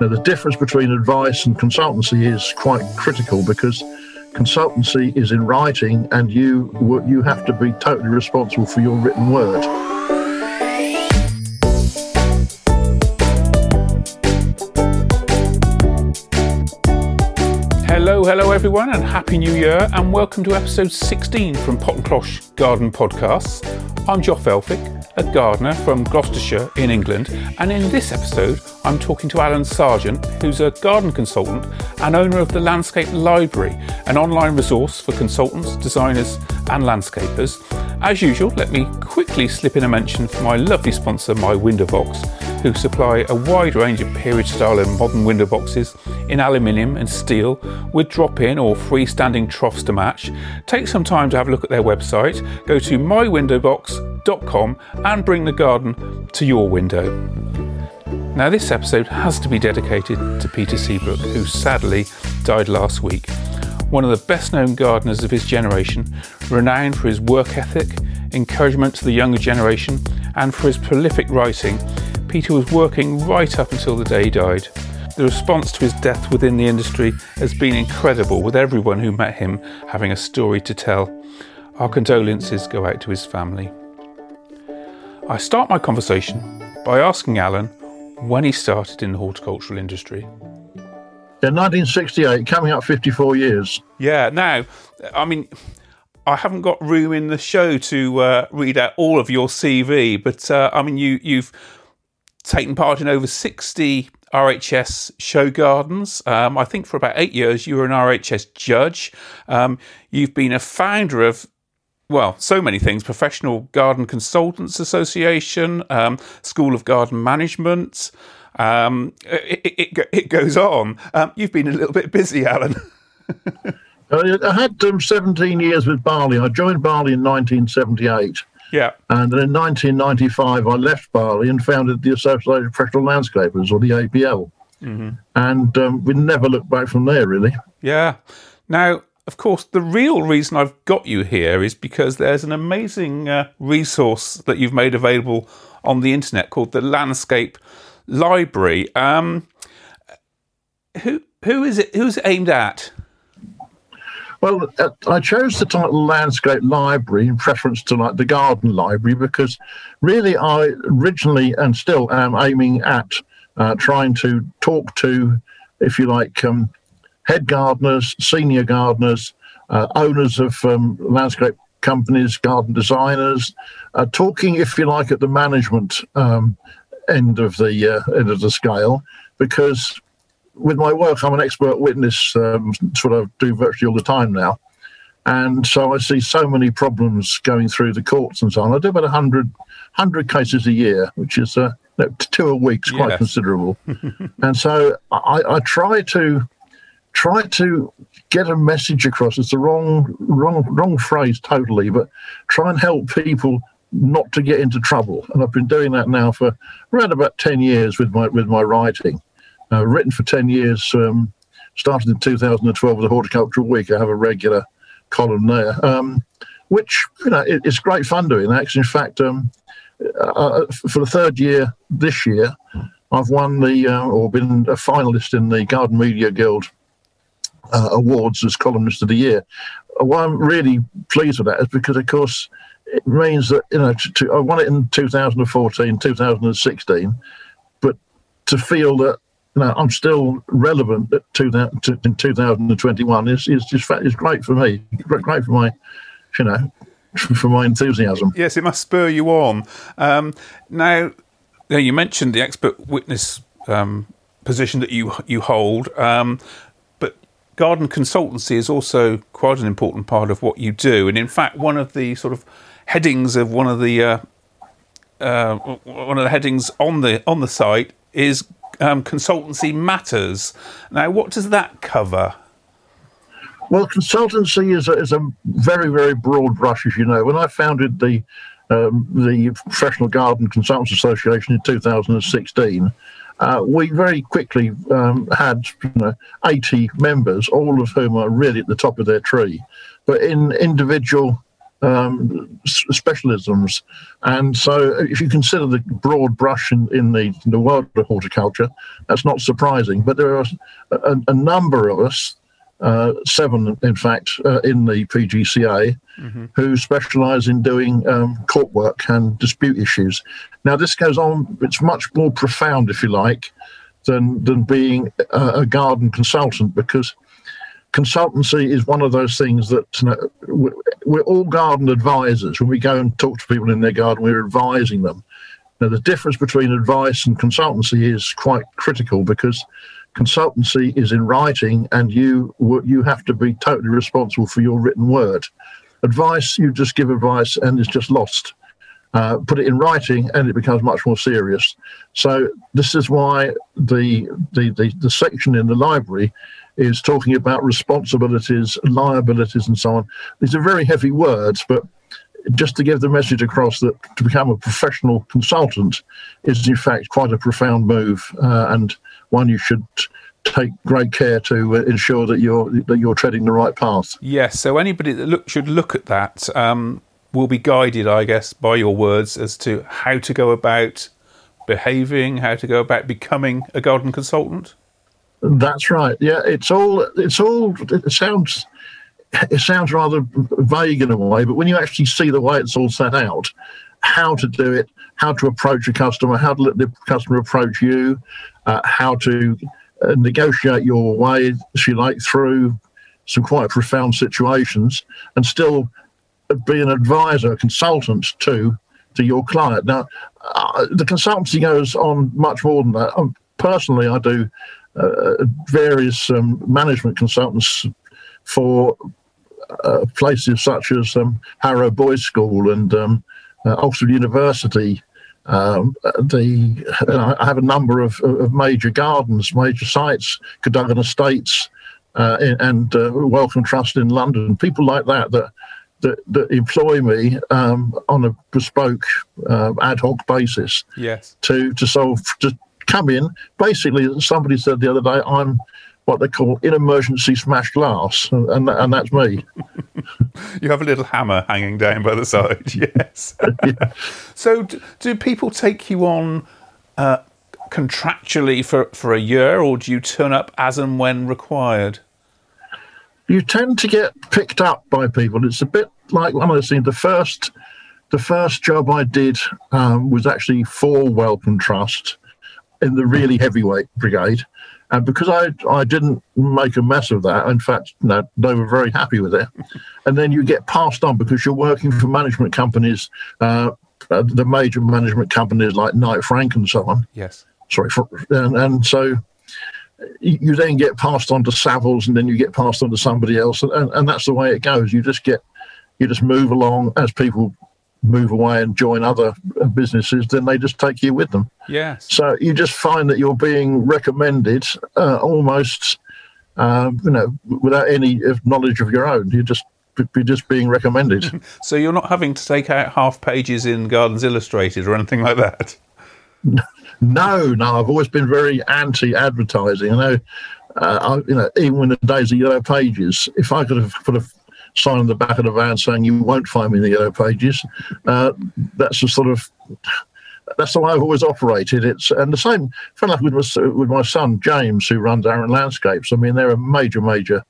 Now, the difference between advice and consultancy is quite critical because consultancy is in writing and you you have to be totally responsible for your written word. Hello, hello everyone, and Happy New Year, and welcome to episode 16 from Pot and Cloche Garden Podcasts. I'm Joff Elphick, a gardener from Gloucestershire in England, and in this episode, I'm talking to Alan Sargent, who's a garden consultant and owner of the Landscape Library, an online resource for consultants, designers, and landscapers. As usual, let me quickly slip in a mention for my lovely sponsor, My Window Box, who supply a wide range of period style and modern window boxes in aluminium and steel with drop in or freestanding troughs to match. Take some time to have a look at their website. Go to mywindowbox.com and bring the garden to your window. Now, this episode has to be dedicated to Peter Seabrook, who sadly died last week. One of the best known gardeners of his generation, renowned for his work ethic, encouragement to the younger generation, and for his prolific writing, Peter was working right up until the day he died. The response to his death within the industry has been incredible, with everyone who met him having a story to tell. Our condolences go out to his family. I start my conversation by asking Alan when he started in the horticultural industry. In 1968, coming up 54 years. Yeah, now, I mean, I haven't got room in the show to uh, read out all of your CV, but uh, I mean, you, you've taken part in over 60 RHS show gardens. Um, I think for about eight years you were an RHS judge. Um, you've been a founder of well, so many things Professional Garden Consultants Association, um, School of Garden Management. Um, it, it, it, goes on. Um, you've been a little bit busy, Alan. I had um, 17 years with Barley. I joined Barley in 1978. Yeah. And then in 1995, I left Bali and founded the Associated Professional Landscapers, or the APL. Mm-hmm. And um, we never looked back from there, really. Yeah. Now, of course, the real reason I've got you here is because there's an amazing uh, resource that you've made available on the internet called the Landscape Library. Um, who who is it? Who's it aimed at? Well, uh, I chose the title Landscape Library in preference to like the Garden Library because really I originally and still am aiming at uh, trying to talk to, if you like, um, head gardeners, senior gardeners, uh, owners of um, landscape companies, garden designers, uh, talking, if you like, at the management um, end of the uh, end of the scale, because with my work, I'm an expert witness. Um, that's what I do virtually all the time now, and so I see so many problems going through the courts and so on. I do about 100, 100 cases a year, which is uh, two a week, is quite considerable. and so I, I try to try to get a message across. It's the wrong, wrong, wrong phrase totally, but try and help people not to get into trouble. And I've been doing that now for around about ten years with my with my writing. Uh, written for ten years. Um, started in 2012 with the Horticultural Week. I have a regular column there, um, which you know it, it's great fun doing that. In fact, um, uh, uh, for the third year this year, I've won the uh, or been a finalist in the Garden Media Guild uh, awards as columnist of the year. Why I'm really pleased with that is because, of course, it means that you know to, to, I won it in 2014, 2016, but to feel that know I'm still relevant at two, to, in 2021 is is just is great for me, great for my you know for my enthusiasm. Yes, it must spur you on. Um, now, you mentioned the expert witness um, position that you you hold. Um, but garden consultancy is also quite an important part of what you do. And in fact, one of the sort of headings of one of the uh, uh, one of the headings on the on the site is um, consultancy matters. Now, what does that cover? Well, consultancy is a, is a very very broad brush, as you know. When I founded the um, the Professional Garden Consultants Association in 2016 uh, we very quickly um, had you know, 80 members, all of whom are really at the top of their tree. But in individual um, specialisms. And so, if you consider the broad brush in, in, the, in the world of horticulture, that's not surprising. But there are a, a number of us, uh, seven in fact, uh, in the PGCA, mm-hmm. who specialise in doing um, court work and dispute issues. Now, this goes on, it's much more profound, if you like, than, than being a, a garden consultant because consultancy is one of those things that you know, we're all garden advisors. When we go and talk to people in their garden, we're advising them. Now, the difference between advice and consultancy is quite critical because consultancy is in writing, and you you have to be totally responsible for your written word. Advice, you just give advice, and it's just lost. Uh, put it in writing, and it becomes much more serious. So this is why the the, the, the section in the library is talking about responsibilities, liabilities, and so on. These are very heavy words, but just to give the message across that to become a professional consultant is in fact quite a profound move uh, and one you should take great care to uh, ensure that you're that you're treading the right path. Yes. So anybody that look, should look at that um, will be guided, I guess, by your words as to how to go about behaving, how to go about becoming a garden consultant. That's right. Yeah, it's all. It's all. It sounds. It sounds rather vague in a way, but when you actually see the way it's all set out, how to do it, how to approach a customer, how to let the customer approach you, uh, how to uh, negotiate your way, if you like, through some quite profound situations, and still be an advisor, a consultant to to your client. Now, uh, the consultancy goes on much more than that. Um, personally, I do various um, management consultants for uh, places such as um, Harrow Boys School and um, uh, Oxford University. Um, the I have a number of, of, major gardens, major sites, Cadogan Estates, uh, and uh, Wellcome Trust in London. People like that that that, that employ me um, on a bespoke uh, ad hoc basis. Yes. To to solve to come in. Basically, somebody said the other day, I'm what they call in emergency smash glass, and and that's me. you have a little hammer hanging down by the side, yes. yeah. So, do, do, people take you on uh, contractually for for a year, or do you turn up as and when required? You tend to get picked up by people. It's a bit like one of those things. The first, the first job I did um, was actually for Wellcome Trust in the really heavyweight brigade. And because I I didn't make a mess of that, in fact, no, they were very happy with it. And then you get passed on because you're working for management companies, uh, uh, the major management companies like Knight Frank and so on. Yes. Sorry, for, and, and so you then get passed on to Savills, and then you get passed on to somebody else, and, and that's the way it goes. You just get you just move along as people move away and join other businesses, then they just take you with them. Yes. So you just find that you're being recommended uh, almost, um, you know, without any knowledge of your own. You're just be just being recommended. so you're not having to take out half pages in Gardens Illustrated or anything like that. No, no. I've always been very anti-advertising. I know, uh, I, you know, even in the days of yellow pages, if I could have put a sign on the back of the van saying you won't find me in the yellow pages. Uh, that's the sort of that's the way I've always operated. It's and the same, like with my, with my son James, who runs Arun Landscapes. I mean, they're a major, major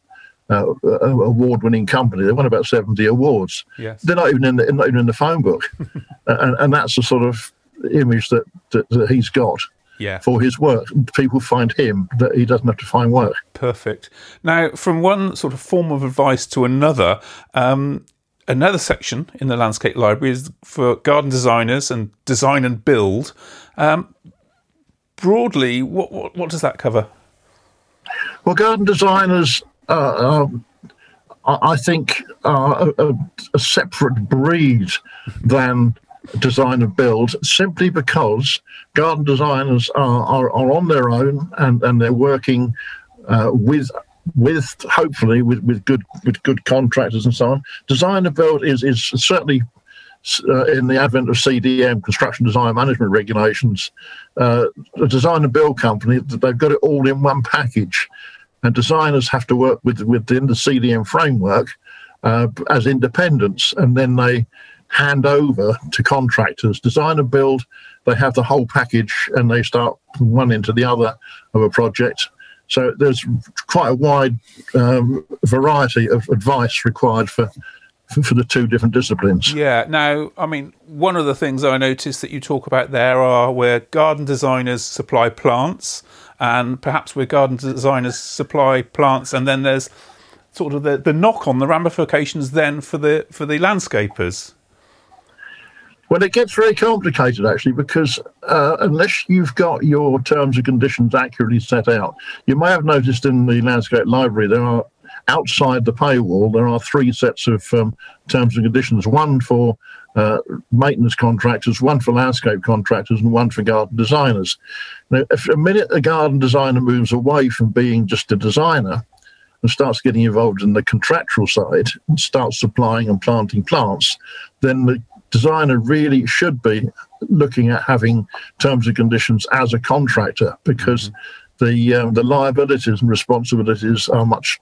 uh, uh award-winning company. They won about seventy awards. Yes. They're not even in the not even in the phone book, and, and that's the sort of image that, that, that he's got yeah. for his work. People find him that he doesn't have to find work. Perfect. Now, from one sort of form of advice to another, um, another section in the landscape library is for garden designers and design and build. Um, broadly, what, what, what does that cover? Well, garden designers, uh, um, I think, are a, a, separate breed than design and build simply because garden designers are, are, are on their own and, and they're working uh, with with hopefully with, with good with good contractors and so on. Design and build is is certainly uh, in the advent of CDM, construction design management regulations, uh, a design and build company they've got it all in one package, and designers have to work with within the CDM framework uh, as independents, and then they hand over to contractors, design and build. They have the whole package, and they start from one into the other of a project. So there's quite a wide um, variety of advice required for for the two different disciplines. Yeah. Now, I mean, one of the things I noticed that you talk about there are where garden designers supply plants, and perhaps where garden designers supply plants, and then there's sort of the, the knock on the ramifications then for the for the landscapers. Well, it gets very complicated actually because uh, unless you've got your terms and conditions accurately set out, you may have noticed in the landscape library there are outside the paywall, there are three sets of um, terms and conditions one for uh, maintenance contractors, one for landscape contractors, and one for garden designers. Now, if a minute a garden designer moves away from being just a designer and starts getting involved in the contractual side and starts supplying and planting plants, then the designer really should be looking at having terms and conditions as a contractor because mm-hmm. the um, the liabilities and responsibilities are much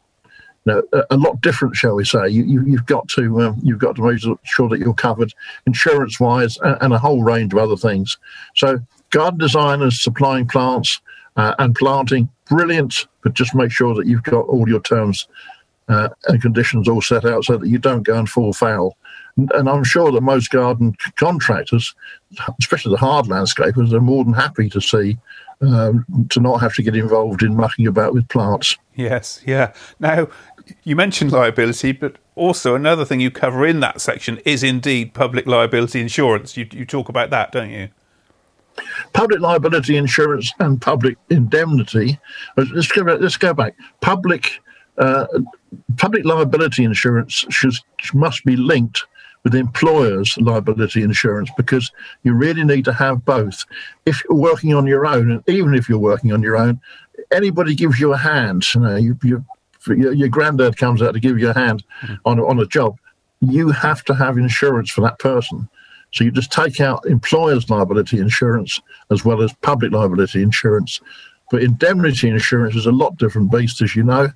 know, a, a, lot different, shall we say? You, you, have got to um, you've got to make sure that you're covered insurance wise and, and, a whole range of other things. So, garden designers supplying plants uh, and planting, brilliant, but just make sure that you've got all your terms uh, and conditions all set out so that you don't go and fall foul. And, I'm sure that most garden contractors, especially the hard landscapers, are more than happy to see um, to not have to get involved in mucking about with plants. Yes, yeah. Now, you mentioned liability, but also another thing you cover in that section is indeed public liability insurance. You, you talk about that, don't you? Public liability insurance and public indemnity. Let's go back. Let's go back. Public uh, public liability insurance should, must be linked with employers' liability insurance because you really need to have both. If you're working on your own, and even if you're working on your own, anybody gives you a hand. You know, you, you your, your granddad comes out to give you a hand mm-hmm. on, on a job, you have to have insurance for that person. So you just take out employer's liability insurance as well as public liability insurance. But indemnity insurance is a lot different beast, as you know.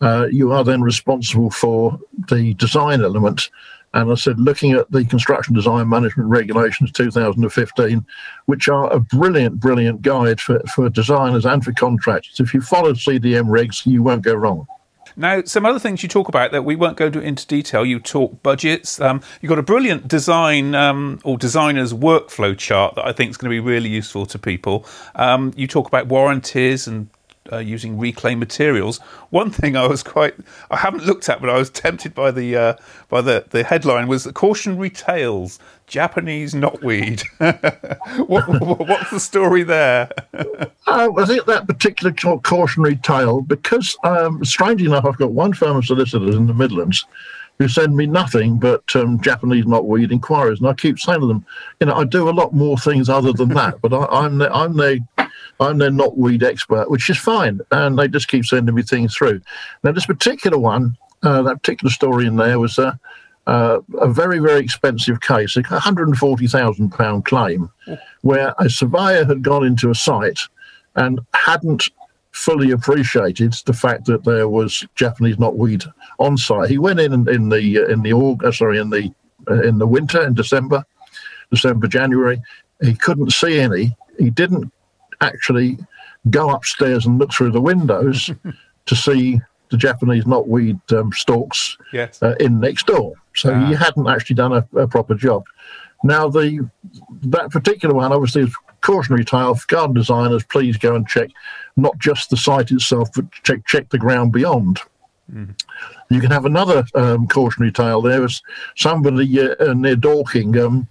Uh, you are then responsible for the design element. And I said, looking at the Construction Design Management Regulations 2015, which are a brilliant, brilliant guide for, for designers and for contractors. If you follow CDM regs, you won't go wrong. Now, some other things you talk about that we won't go into detail. You talk budgets. Um, you've got a brilliant design um, or designer's workflow chart that I think is going to be really useful to people. Um, you talk about warranties and uh, using reclaimed materials. One thing I was quite I haven't looked at, but I was tempted by the uh, by the, the headline was the cautionary tales Japanese knotweed. what, what's the story there? uh, I think that particular cautionary tale because um, strangely enough, I've got one firm of solicitors in the Midlands who send me nothing but um, Japanese knotweed inquiries, and I keep saying to them, you know, I do a lot more things other than that, but I, am the, I'm their I'm their knotweed expert, which is fine, and they just keep sending me things through. Now, this particular one, uh, that particular story in there was a, uh, a very, very expensive case, a £140,000 claim, where a surveyor had gone into a site and hadn't fully appreciated the fact that there was Japanese knotweed on site. He went in in the in the uh, sorry in the uh, in the winter in December, December January. He couldn't see any. He didn't actually go upstairs and look through the windows to see the Japanese knotweed um, stalks yes. uh, in next door. So ah. he hadn't actually done a, a, proper job. Now the that particular one obviously is cautionary tale for garden designers. Please go and check not just the site itself, but check check the ground beyond. Mm. You can have another um, cautionary tale. There was somebody uh, near Dorking um,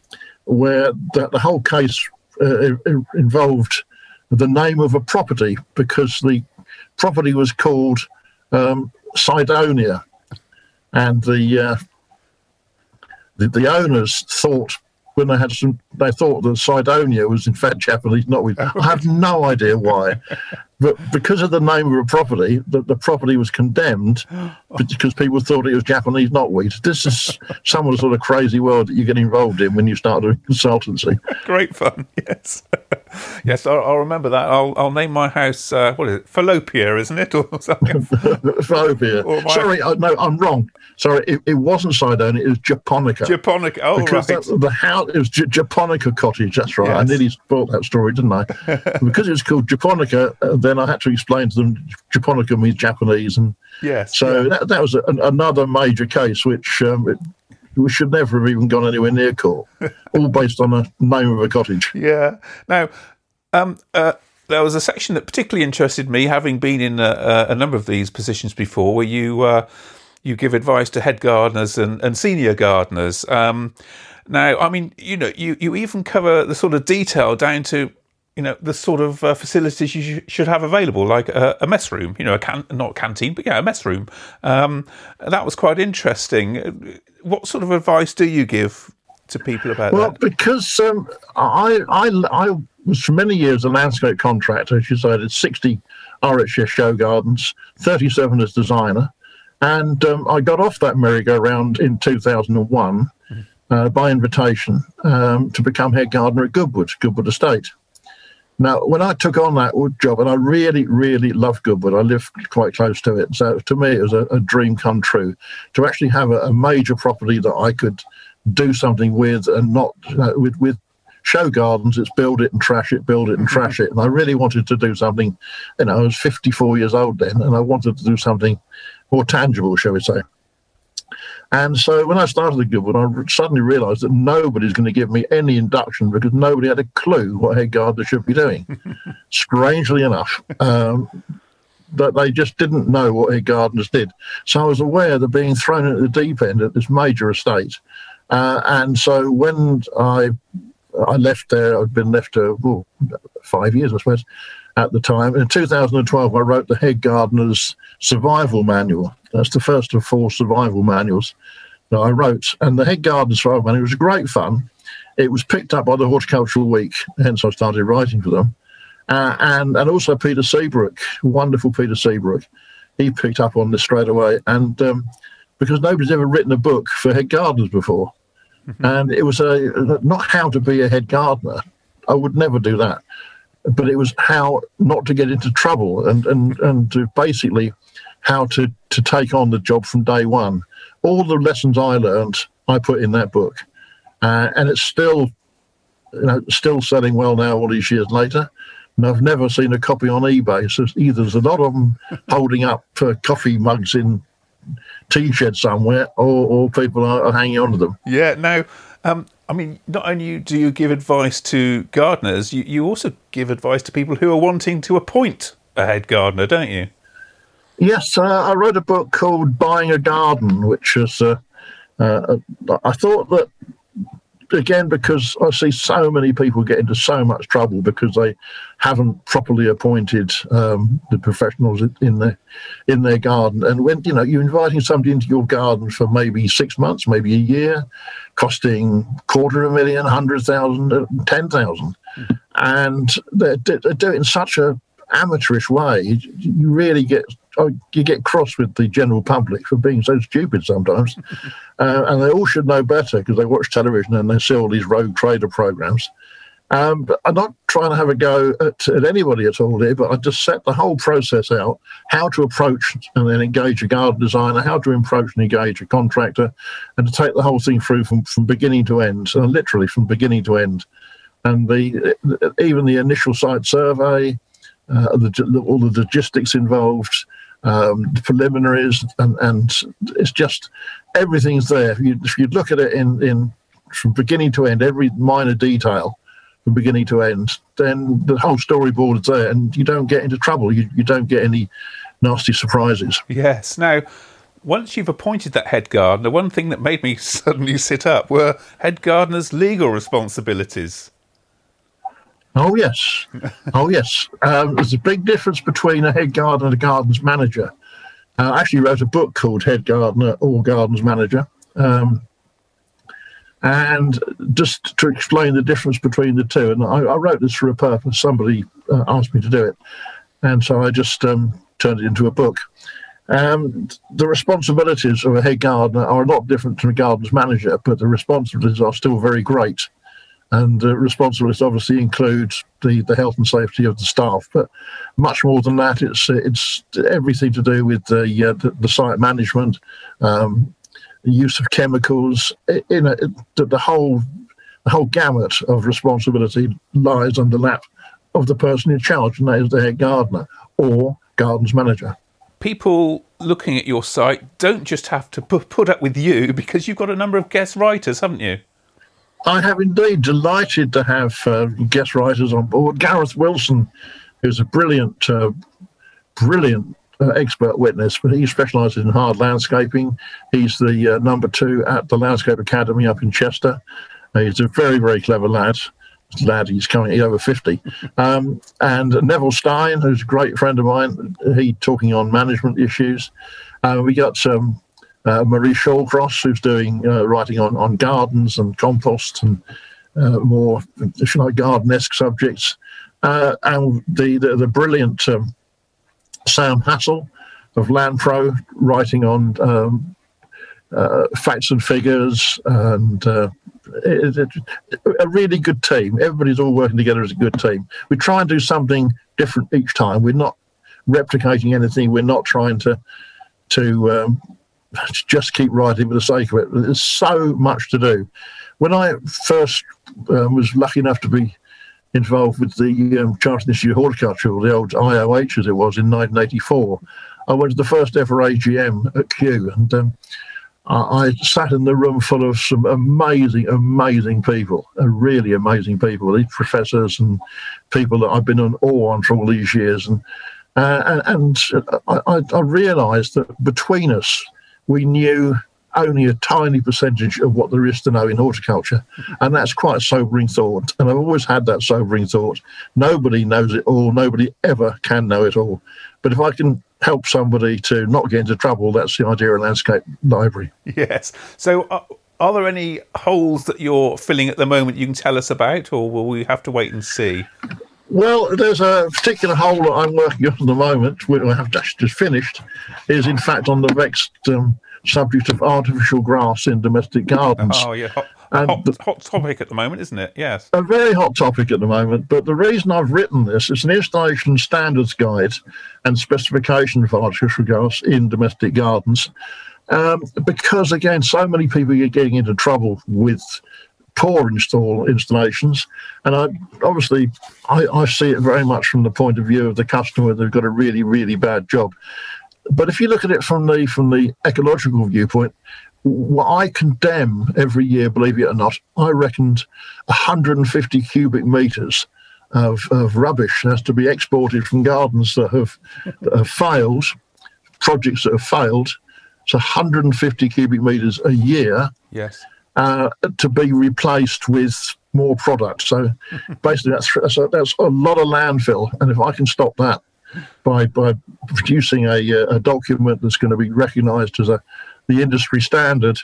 where the, the, whole case uh, involved the name of a property because the property was called um, Cydonia, and the, uh, the the owners thought when they had some, they thought that Cydonia was in fact Japanese not knotweed. I have no idea why, but because of the name of a property, the, the property was condemned because people thought it was Japanese knotweed. This is some of the sort of crazy world that you get involved in when you start doing consultancy. Great fun, yes. yes, I'll, I'll, remember that. I'll, I'll name my house, uh, what is it, Fallopia, isn't it? Or something? Fallopia. My... Sorry, uh, no, I'm wrong. Sorry, it, it, wasn't Cydonia, it was Japonica. Japonica, oh, because right. That, the house, it was J- Japonica Cottage, that's right. Yes. I nearly spoiled that story, didn't I? because it was called Japonica, uh, then I had to explain to them Japonica means Japanese. and Yes. So yeah. that, that was a, another major case which um, it, we should never have even gone anywhere near court, all based on a name of a cottage. Yeah. Now, um, uh, there was a section that particularly interested me, having been in a, a number of these positions before, where you uh, you give advice to head gardeners and, and senior gardeners. Um, now, I mean, you know, you, you even cover the sort of detail down to you know the sort of uh, facilities you sh- should have available, like a, a, mess room, you know, a can not canteen, but yeah, a mess room. Um, that was quite interesting. What sort of advice do you give to people about well, that? Well, because um, I, I, I was for many years a landscape contractor. As you said, it's sixty RHS show gardens, thirty-seven as designer, and um, I got off that merry-go-round in two thousand and one. Uh, by invitation um, to become head gardener at Goodwood, Goodwood Estate. Now, when I took on that job, and I really, really love Goodwood, I live quite close to it. So to me, it was a, a dream come true to actually have a, a, major property that I could do something with and not uh, with with show gardens. It's build it and trash it, build it and trash it. And I really wanted to do something. You know, I was 54 years old then, and I wanted to do something more tangible, shall we say. And so when I started the Goodwood, I suddenly realised that nobody's going to give me any induction because nobody had a clue what head gardener should be doing. Strangely enough, um, that they just didn't know what head gardeners did. So I was aware of being thrown at the deep end at this major estate. Uh, and so when I I left there, I'd been left uh, oh, five years, I suppose, at the time. In 2012, I wrote the head gardener's survival manual. That's the first of four survival manuals that I wrote. And the head gardener's survival manual was a great fun. It was picked up by the Horticultural Week, hence I started writing for them. Uh, and and also Peter Seabrook, wonderful Peter Seabrook, he picked up on this straight away. And um, because nobody's ever written a book for head gardeners before, mm-hmm. and it was a not how to be a head gardener. I would never do that, but it was how not to get into trouble and and and to basically how to to take on the job from day one. All the lessons I learned, I put in that book, uh, and it's still, you know, still selling well now all these years later. And I've never seen a copy on eBay. So either there's a lot of them holding up for coffee mugs in tea shed somewhere, or, or people are, are hanging on to them. Yeah. Now, um, I mean, not only do you give advice to gardeners, you, you also give advice to people who are wanting to appoint a head gardener, don't you? Yes, uh, I wrote a book called Buying a Garden, which is, uh, uh, I thought that, again, because I see so many people get into so much trouble because they haven't properly appointed um, the professionals in their, in their garden. And when, you know, you're inviting somebody into your garden for maybe six months, maybe a year, costing quarter of a million, hundred thousand, uh, ten thousand. Mm. And they're, they're doing it in such a amateurish way, you really get oh, you get cross with the general public for being so stupid sometimes, uh, and they all should know better because they watch television and they see all these rogue trader programs. Um, but I'm not trying to have a go at, at, anybody at all here, but I just set the whole process out: how to approach and then engage a garden designer, how to approach and engage a contractor, and to take the whole thing through from, from beginning to end, so literally from beginning to end. And the even the initial site survey, uh, the, all the logistics involved, um, the preliminaries, and, and it's just everything's there. If you, if you look at it in, in from beginning to end, every minor detail from beginning to end, then the whole storyboard is there, and you don't get into trouble. You, you don't get any nasty surprises. Yes. Now, once you've appointed that head gardener, one thing that made me suddenly sit up were head gardener's legal responsibilities. Oh yes, oh yes. Um, there's a big difference between a head gardener and a gardens manager. Uh, I actually wrote a book called Head Gardener or Gardens Manager, um, and just to explain the difference between the two. And I, I wrote this for a purpose. Somebody uh, asked me to do it, and so I just um, turned it into a book. Um, the responsibilities of a head gardener are a lot different from a gardens manager, but the responsibilities are still very great. and uh, responsibility obviously include the, the health and safety of the staff. But much more than that, it's it's everything to do with the uh, the, the, site management, um, use of chemicals. In a, the, the whole the whole gamut of responsibility lies on the lap of the person in charge, and that is the head gardener or gardens manager. People looking at your site don't just have to put up with you because you've got a number of guest writers, haven't you? I have indeed delighted to have uh, guest writers on board. Gareth Wilson, who's a brilliant, uh, brilliant uh, expert witness, but he specialises in hard landscaping. He's the uh, number two at the Landscape Academy up in Chester. he's a very, very clever lad. Lad, he's coming, he's over 50. Um, and Neville Stein, who's a great friend of mine, he talking on management issues. Uh, we got um, uh, Marie Shawcross, who's doing uh, writing on, on gardens and compost and uh, more, if you like, garden-esque subjects, and the the, the brilliant um, Sam Hassel of Landpro, writing on um, uh, facts and figures, and uh, it, it, a really good team. Everybody's all working together as a good team. We try and do something different each time. We're not replicating anything. We're not trying to to um, just keep writing for the sake of it. There's so much to do. When I first um, was lucky enough to be involved with the um, Chartered Institute Horticulture, or the old IOH as it was in 1984, I went to the first ever AGM at Kew, and um, I, I, sat in the room full of some amazing, amazing people, uh, really amazing people, these professors and people that I've been in awe on for all these years. And uh, and, and I, I realised that between us, we knew only a tiny percentage of what there is to know in horticulture. And that's quite a sobering thought. And I've always had that sobering thought. Nobody knows it all. Nobody ever can know it all. But if I can help somebody to not get into trouble, that's the idea of landscape library. Yes. So, uh, are there any holes that you're filling at the moment you can tell us about, or will we have to wait and see? Well, there's a particular hole that I'm working on at the moment, which I have just, just finished, is in fact on the vexed um, subject of artificial grass in domestic gardens. Oh, yeah. Hot, hot, the, hot, topic at the moment, isn't it? Yes. A very hot topic at the moment. But the reason I've written this is an installation standards guide and specification for artificial grass in domestic gardens. Um, because, again, so many people are getting into trouble with poor install installations. And I obviously I, I, see it very much from the point of view of the customer. They've got a really really bad job. But if you look at it from the from the ecological viewpoint, what I condemn every year, believe it or not, I reckoned 150 cubic meters of, of rubbish has to be exported from gardens that have, that have failed, projects that have failed. It's 150 cubic meters a year. Yes uh, to be replaced with more product. So basically, that's, that's a, that's a lot of landfill. And if I can stop that by by producing a, a document that's going to be recognised as a the industry standard,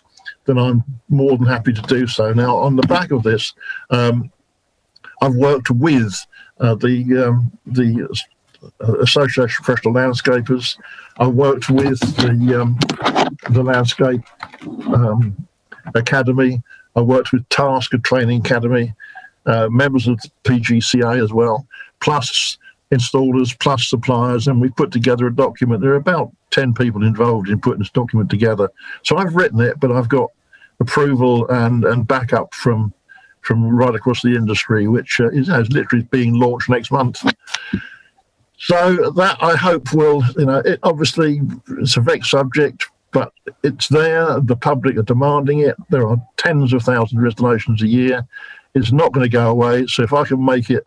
then I'm more than happy to do so. Now, on the back of this, um, I've worked with uh, the um, the Association of Professional Landscapers. I've worked with the um, the landscape um, Academy. I worked with Tasker Training Academy, uh, members of the PGCA as well, plus installers, plus suppliers, and we put together a document. There are about 10 people involved in putting this document together. So I've written it, but I've got approval and, and backup from from right across the industry, which uh, is, is literally being launched next month. So that I hope will, you know, it obviously it's a vexed subject but it's there. The public are demanding it. There are tens of thousands of installations a year. It's not going to go away. So if I can make it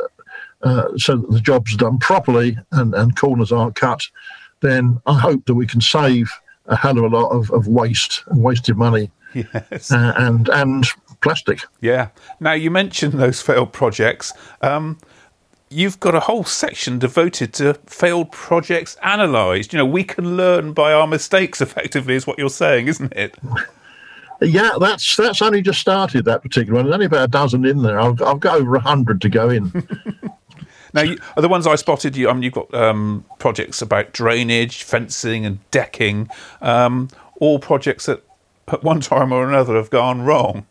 uh, so that the job's done properly and, and corners aren't cut, then I hope that we can save a hell of a lot of, of waste and wasted money. Yes. Uh, and and plastic. Yeah. Now you mentioned those failed projects. Um, you've got a whole section devoted to failed projects analysed. You know, we can learn by our mistakes. Effectively, is what you're saying, isn't it? Yeah, that's that's only just started that particular one. There's only about a dozen in there. I've, I've got over a hundred to go in. now, you, the ones I spotted, you, I mean, you've got um, projects about drainage, fencing, and decking. Um, all projects that, at one time or another, have gone wrong.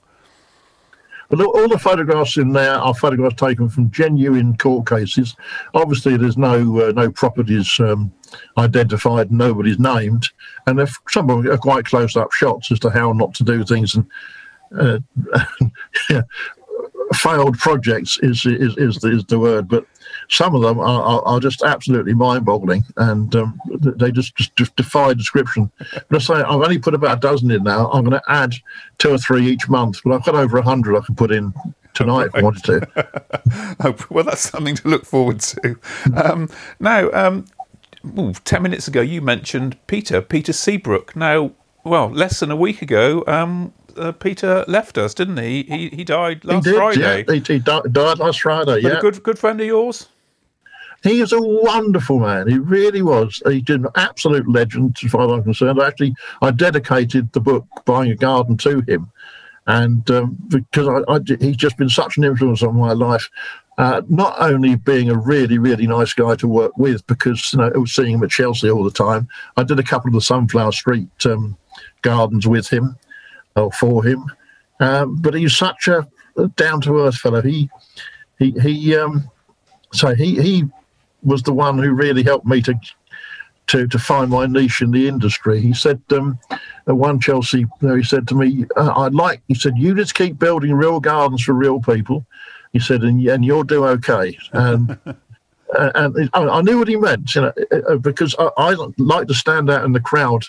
But all the photographs in there are photographs taken from genuine court cases. Obviously, there's no uh, no properties um, identified, nobody's named, and if some of them are quite close up shots as to how not to do things. And uh, failed projects is is is the, is the word, but some of them are, are, are just absolutely mind-boggling, and um, they just, just, just defy description. But I say I've only put about a dozen in now. I'm going to add two or three each month, but I've got over a hundred I can put in tonight if I wanted to. oh, well, that's something to look forward to. Um, now, um, ooh, ten minutes ago, you mentioned Peter, Peter Seabrook. Now, well, less than a week ago, um, uh, Peter left us, didn't he? He he died last he did, Friday. Yeah, he, he died, died last Friday. But yeah, a good good friend of yours. He is a wonderful man. He really was. He's an absolute legend, as far as I'm concerned. Actually, I dedicated the book "Buying a Garden" to him, and um, because I, I, he's just been such an influence on my life. Uh, not only being a really, really nice guy to work with, because you know, I was seeing him at Chelsea all the time. I did a couple of the Sunflower Street um, gardens with him, or for him. Um, but he's such a, a down to earth fellow. He, he, he. Um, so he he was the one who really helped me to to to find my niche in the industry. He said, um, at one Chelsea, he said to me, uh, "I'd like," he said, "you just keep building real gardens for real people." He said, "and, and you'll do okay." And and I knew what he meant, you know, uh, uh, because I, I like to stand out in the crowd,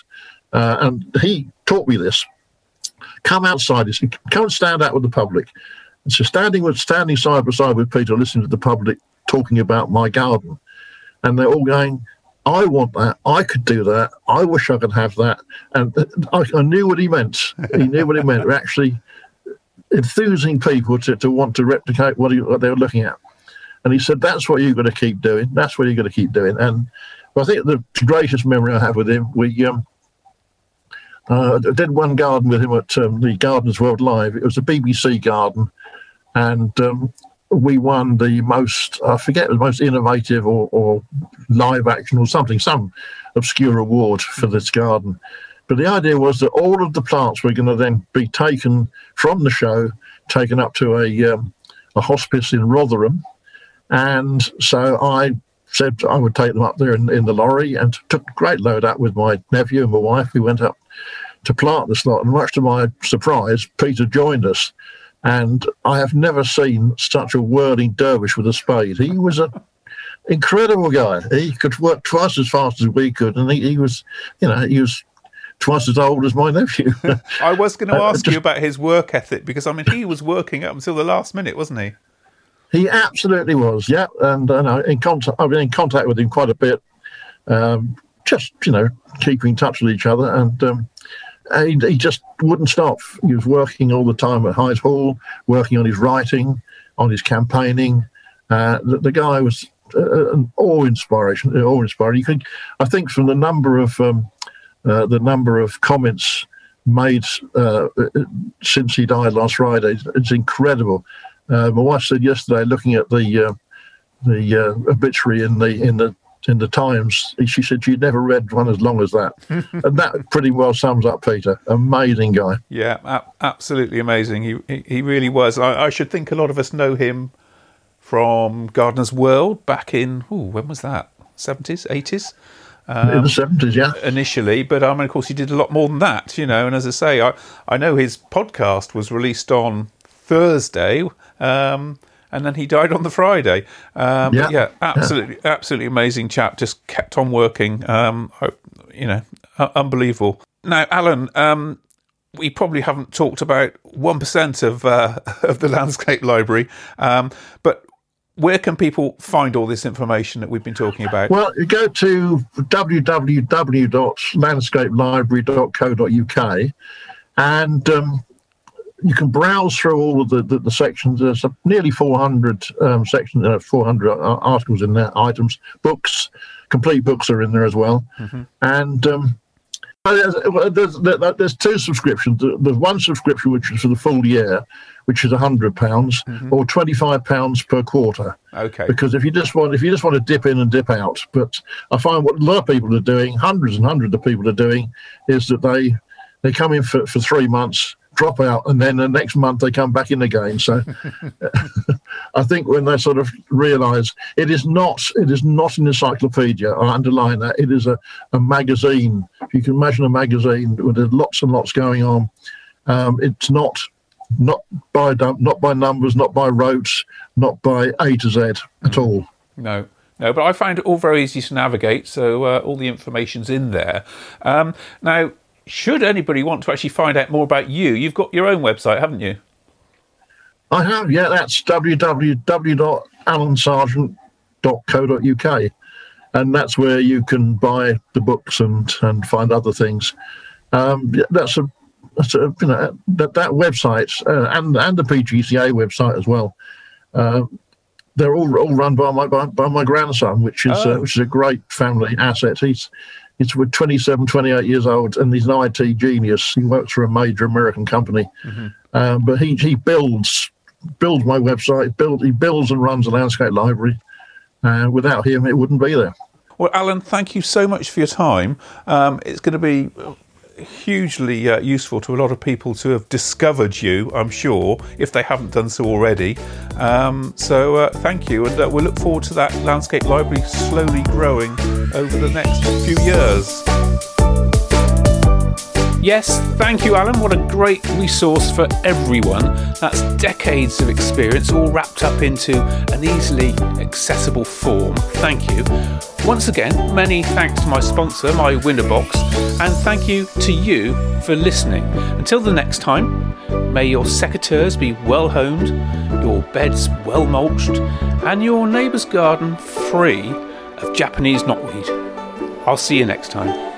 uh, and he taught me this. Come outside, he said, come and stand out with the public. And so standing with standing side by side with Peter, listening to the public talking about my garden, and they're all going, I want that. I could do that. I wish I could have that. And I, I knew what he meant. He knew what he meant. We're actually enthusing people to, to want to replicate what, he, what they were looking at. And he said, that's what you've got to keep doing. That's what you've got to keep doing. And I think the greatest memory I have with him, we um, uh, did one garden with him at um, the Gardeners' World Live. It was a BBC garden. And um, we won the most, I forget, the most innovative or, or live action or something, some obscure award for this garden. But the idea was that all of the plants were going to then be taken from the show, taken up to a, um, a hospice in Rotherham. And so I said I would take them up there in, in the lorry and took a great load up with my nephew and my wife. We went up to plant this lot. And much to my surprise, Peter joined us. And I have never seen such a whirling dervish with a spade. He was an incredible guy. He could work twice as fast as we could, and he, he was, you know, he was twice as old as my nephew. I was going to ask uh, just, you about his work ethic because I mean he was working up until the last minute, wasn't he? He absolutely was, yeah. And uh, in contact, I've been in contact with him quite a bit. Um, just you know, keeping in touch with each other, and um, he, he, just wouldn't stop. He was working all the time at Hyde Hall, working on his writing, on his campaigning. Uh, the, the, guy was uh, an awe-inspiration, awe-inspiring. You could, I think, from the number of um, uh, the number of comments made uh, since he died last Friday, it's incredible. Uh, my wife said yesterday, looking at the uh, the obituary in the in the in the Times. She said she'd never read one as long as that, and that pretty well sums up Peter. Amazing guy. Yeah, a- absolutely amazing. He he really was. I, I, should think a lot of us know him from Gardener's World back in ooh, when was that? Seventies, eighties. Um, in the seventies, yeah. Initially, but I mean, of course, he did a lot more than that, you know. And as I say, I I know his podcast was released on Thursday. Um, and then he died on the Friday. Um, yeah, yeah, absolutely, yeah. absolutely amazing chap. Just kept on working. Um, you know, unbelievable. Now, Alan, um, we probably haven't talked about one percent of uh, of the landscape library, um, but where can people find all this information that we've been talking about? Well, you go to www.landscapelibrary.co.uk and um, you can browse through all of the, the, the sections. There's nearly 400 um, sections, uh, 400 articles in there, items, books, complete books are in there as well. Mm-hmm. And um, there's, there's, there's, two subscriptions. There's one subscription which is for the full year, which is hundred pounds mm-hmm. or twenty five pounds per quarter. Okay. Because if you just want if you just want to dip in and dip out, but I find what a lot of people are doing, hundreds and hundreds of people are doing, is that they they come in for, for three months drop out, and then the next month they come back in again. So I think when they sort of realise it is not it is not an encyclopedia. I underline that it is a, a magazine. If you can imagine a magazine with lots and lots going on, um, it's not not by not by numbers, not by rotes, not by A to Z at mm. all. No. No, but I find it all very easy to navigate, so uh, all the information's in there. Um, now, should anybody want to actually find out more about you, you've got your own website, haven't you? I have, yeah. That's www.alansargent.co.uk. And that's where you can buy the books and, and find other things. Um, that's a, that's a, you know that that website uh, and and the PGCA website as well. Uh, they're all all run by my by, by my grandson, which is uh, oh. uh, which is a great family asset. He's He's 27, 28 years old, and he's an IT genius. He works for a major American company, mm-hmm. uh, but he he builds builds my website. Build he builds and runs a landscape library. Uh, without him, it wouldn't be there. Well, Alan, thank you so much for your time. Um, it's going to be hugely uh, useful to a lot of people to have discovered you, I'm sure, if they haven't done so already. Um, so uh, thank you, and uh, we'll look forward to that landscape library slowly growing over the next few years. Yes, thank you, Alan. What a great resource for everyone. That's decades of experience all wrapped up into an easily accessible form. Thank you. Once again, many thanks to my sponsor, my Winterbox, and thank you to you for listening. Until the next time, may your secateurs be well honed, your beds well mulched, and your neighbour's garden free of Japanese knotweed. I'll see you next time.